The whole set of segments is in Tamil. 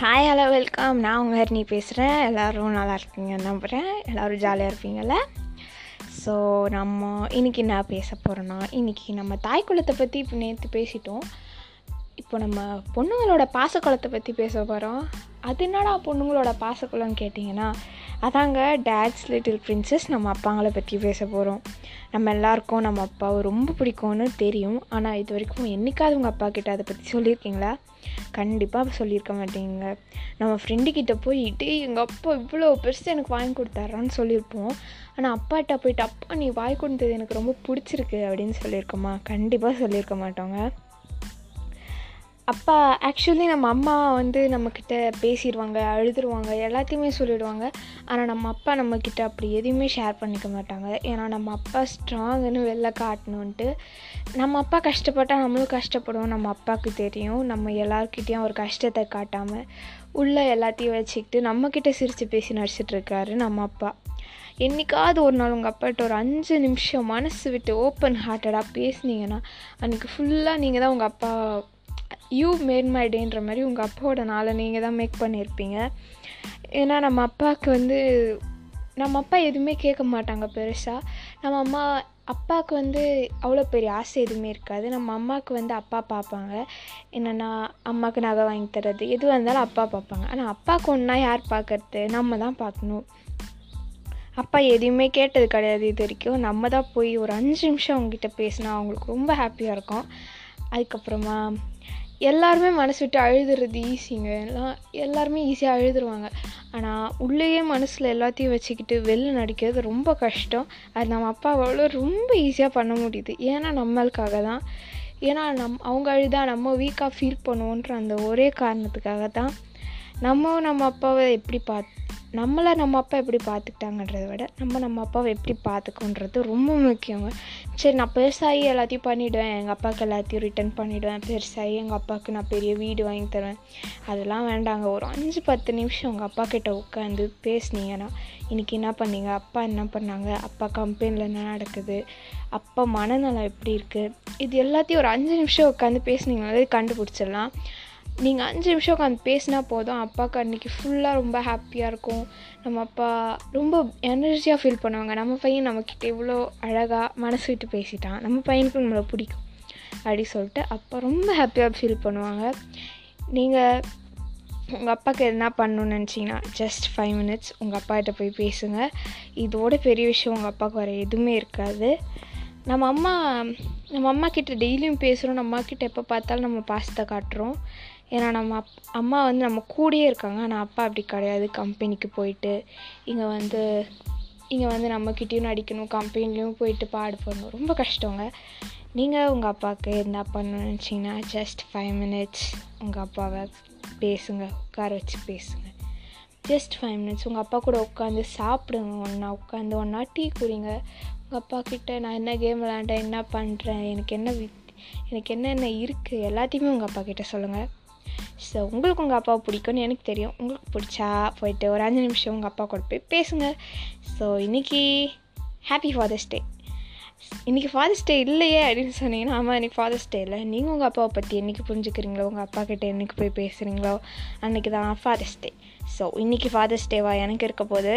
ஹாய் ஹலோ வெல்கம் நான் உங்கள் ஹரிணி பேசுகிறேன் எல்லோரும் நல்லா இருக்கீங்கன்னு நம்புகிறேன் எல்லோரும் ஜாலியாக இருப்பீங்கள்ல ஸோ நம்ம இன்றைக்கி என்ன பேச போகிறோன்னா இன்றைக்கி நம்ம தாய் குலத்தை பற்றி இப்போ நேற்று பேசிட்டோம். இப்போ நம்ம பொண்ணுங்களோட பாசக்குளத்தை பற்றி பேச போகிறோம் அது என்னடா பொண்ணுங்களோட பாசக்குளம்னு கேட்டிங்கன்னா அதாங்க டேட்ஸ் லிட்டில் பிரின்சஸ் நம்ம அப்பாங்களை பற்றி பேச போகிறோம் நம்ம எல்லாருக்கும் நம்ம அப்பாவை ரொம்ப பிடிக்கும்னு தெரியும். ஆனால் இது வரைக்கும் என்றைக்காவது உங்கள் அப்பா கிட்ட அதை பற்றி சொல்லியிருக்கீங்களா? கண்டிப்பாக சொல்லியிருக்க மாட்டேங்க. நம்ம ஃப்ரெண்டுக்கிட்ட போய் டே எங்கள் அப்பா இவ்வளோ பெருசு எனக்கு வாங்கி கொடுத்தாரான்னு சொல்லியிருப்போம். ஆனால் அப்பாட்ட போயிட்டு அப்பா நீ வாங்கி கொடுத்தது எனக்கு ரொம்ப பிடிச்சிருக்கு அப்படின்னு சொல்லியிருக்கோமா? கண்டிப்பாக சொல்லியிருக்க மாட்டோங்க. அப்பா ஆக்சுவலி நம்ம அம்மா வந்து நம்மக்கிட்ட பேசிடுவாங்க அழுதுருவாங்க எல்லாத்தையுமே சொல்லிடுவாங்க. ஆனால் நம்ம அப்பா நம்மக்கிட்ட அப்படி எதையுமே ஷேர் பண்ணிக்க மாட்டாங்க. ஏன்னா நம்ம அப்பா ஸ்ட்ராங்குன்னு வெளில காட்டணுன்ட்டு நம்ம அப்பா கஷ்டப்பட்டால் நம்மளும் கஷ்டப்படுவோம். நம்ம அப்பாவுக்கு தெரியும். நம்ம எல்லாருக்கிட்டேயும் ஒரு கஷ்டத்தை காட்டாமல் உள்ளே எல்லாத்தையும் வச்சுக்கிட்டு நம்மக்கிட்ட சிரித்து பேசி நடிச்சிட்ருக்காரு நம்ம அப்பா. என்றைக்காவது ஒரு நாள் உங்கள் அப்பாட்ட ஒரு அஞ்சு நிமிஷம் மனசு விட்டு ஓப்பன் ஹார்ட்டடாக பேசுனீங்கன்னா அன்றைக்கி ஃபுல்லாக நீங்கள் தான் உங்கள் அப்பா யூ மேட் மை டேன்ற மாதிரி உங்கள் அப்பாவோட நாளை நீங்கள் தான் மேக் பண்ணியிருப்பீங்க. ஏன்னா நம்ம அப்பாவுக்கு வந்து நம்ம அப்பா எதுவுமே கேட்க மாட்டாங்க பெருசாக நம்ம அம்மா அப்பாவுக்கு வந்து அவ்வளோ பெரிய ஆசை எதுவுமே இருக்காது. நம்ம அம்மாவுக்கு வந்து அப்பா பார்ப்பாங்க. என்னென்னா அம்மாவுக்கு நகை வாங்கி தர்றது. எதுவாக இருந்தாலும் அப்பா பார்ப்பாங்க. ஆனால் அப்பாவுக்கு ஒன்றா யார் பார்க்கறது? நம்ம தான் பார்க்கணும். அப்பா எதையுமே கேட்டது கிடையாது இது வரைக்கும். நம்ம தான் போய் ஒரு அஞ்சு நிமிஷம் அவங்ககிட்ட பேசினா அவங்களுக்கு ரொம்ப ஹாப்பியாக இருக்கும். அதுக்கப்புறமா எல்லாருமே மனசு விட்டு அழுதுறது ஈஸிங்க எல்லாம் எல்லாருமே ஈஸியாக அழுதுருவாங்க. ஆனால் உள்ளேயே மனசில் எல்லாத்தையும் வச்சுக்கிட்டு வெளில நடிக்கிறது ரொம்ப கஷ்டம். அது நம்ம அப்பா அவ்வளோ ரொம்ப ஈஸியாக பண்ண முடியுது. ஏன்னா நம்மளுக்காக தான் ஏன்னா நம் அவங்க அழுதா நம்ம வீக்காக ஃபீல் பண்ணுவோன்ற அந்த ஒரே காரணத்துக்காக தான் நம்ம நம்ம அப்பாவை எப்படி பார்த்து நம்மளை நம்ம அப்பா எப்படி பார்த்துக்கிட்டாங்கன்றத விட நம்ம நம்ம அப்பாவை எப்படி பார்த்துக்கோன்றது ரொம்ப முக்கியங்க. சரி நான் பெருசாகி எல்லாத்தையும் பண்ணிவிடுவேன் எங்கள் அப்பாவுக்கு எல்லாத்தையும் ரிட்டர்ன் பண்ணிவிடுவேன் பெருசாகி எங்கள் அப்பாவுக்கு நான் பெரிய வீடு வாங்கி தருவேன். அதெல்லாம் வேண்டாங்க. ஒரு அஞ்சு பத்து நிமிஷம் உங்கள் அப்பா கிட்ட உட்காந்து பேசுனீங்கன்னா இன்றைக்கி என்ன பண்ணீங்க? அப்பா என்ன பண்ணாங்க? அப்பா கம்பெனியில் என்ன நடக்குது? அப்பா மனநலம் எப்படி இருக்குது இது எல்லாத்தையும் ஒரு அஞ்சு நிமிஷம் உட்காந்து பேசுனீங்கனாலே கண்டுபிடிச்சிடலாம். நீங்கள் அஞ்சு நிமிஷம் உட்காந்து பேசினா போதும். அப்பாவுக்கு அன்றைக்கி ஃபுல்லாக ரொம்ப ஹாப்பியாக இருக்கும். நம்ம அப்பா ரொம்ப எனர்ஜியாக ஃபீல் பண்ணுவாங்க. நம்ம பையன் நம்மக்கிட்ட இவ்வளோ அழகாக மனசு விட்டு பேசிட்டான். நம்ம பையனுக்கு நம்மளை பிடிக்கும். அப்படி சொல்லிட்டு அப்பா ரொம்ப ஹாப்பியாக ஃபீல் பண்ணுவாங்க. நீங்கள் உங்கள் அப்பாவுக்கு எதுனா பண்ணணும்னு நினச்சிங்கன்னா ஜஸ்ட் ஃபைவ் மினிட்ஸ் உங்கள் அப்பாகிட்ட போய் பேசுங்க. இதோட பெரிய விஷயம் உங்கள் அப்பாவுக்கு வர எதுவுமே இருக்காது. நம்ம அம்மா நம்ம அம்மா கிட்ட டெய்லியும் பேசுகிறோம் நம்ம அம்மா கிட்ட எப்போ பார்த்தாலும் நம்ம பாசத்தை காட்டுறோம். ஏன்னா நம்ம அப் அம்மா வந்து நம்ம கூடயே இருக்காங்க. ஆனால் அப்பா அப்படி கிடையாது. கம்பெனிக்கு போயிட்டு இங்கே வந்து இங்கே வந்து நம்மக்கிட்டேயும் நடிக்கணும். கம்பெனிலையும் போயிட்டு பாடு பண்ணணும் ரொம்ப கஷ்டங்க. நீங்கள் உங்கள் அப்பாவுக்கு என்ன பண்ணணும்னு நினச்சிங்கன்னா ஜஸ்ட் ஃபைவ் மினிட்ஸ் உங்கள் அப்பாவை பேசுங்க. உட்கார வச்சு பேசுங்க. ஜஸ்ட் ஃபைவ் மினிட்ஸ் உங்கள் அப்பா கூட உட்காந்து சாப்பிடுங்க. ஒன்றா உட்காந்து ஒன்றா டீ குடிங்க. உங்கள் அப்பா கிட்ட நான் என்ன கேம் விளாண்டேன் என்ன பண்ணுறேன் எனக்கு என்ன எனக்கு என்னென்ன இருக்குது எல்லாத்தையுமே உங்கள் அப்பா கிட்ட சொல்லுங்கள் ஸோ உங்களுக்கு உங்கள் அப்பாவை பிடிக்கும்னு எனக்கு தெரியும். உங்களுக்கு பிடிச்சா போயிட்டு ஒரு அஞ்சு நிமிஷம் உங்கள் அப்பா கூட போய் பேசுங்க. ஸோ இன்றைக்கி ஹாப்பி ஃபாதர்ஸ் டே இன்றைக்கி ஃபாதர்ஸ் டே இல்லையே அப்படின்னு சொன்னீங்கன்னா ஆமாம் இன்றைக்கி ஃபாதர்ஸ் டே இல்லை. நீங்கள் உங்கள் அப்பாவை பற்றி என்றைக்கு புரிஞ்சுக்கிறீங்களோ உங்கள் அப்பா கிட்டே என்றைக்கு போய் பேசுகிறீங்களோ அன்றைக்கி தான் ஃபாதர்ஸ் டே ஸோ இன்றைக்கி ஃபாதர்ஸ் டேவா எனக்கு இருக்க போது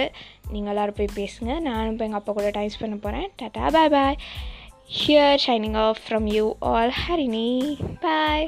நீங்கள் எல்லோரும் போய் பேசுங்க. நானும் இப்போ எங்கள் அப்பா கூட டைம் ஸ்பெண்ட் பண்ண போகிறேன் tata bye bye here signing off from you all Harini bye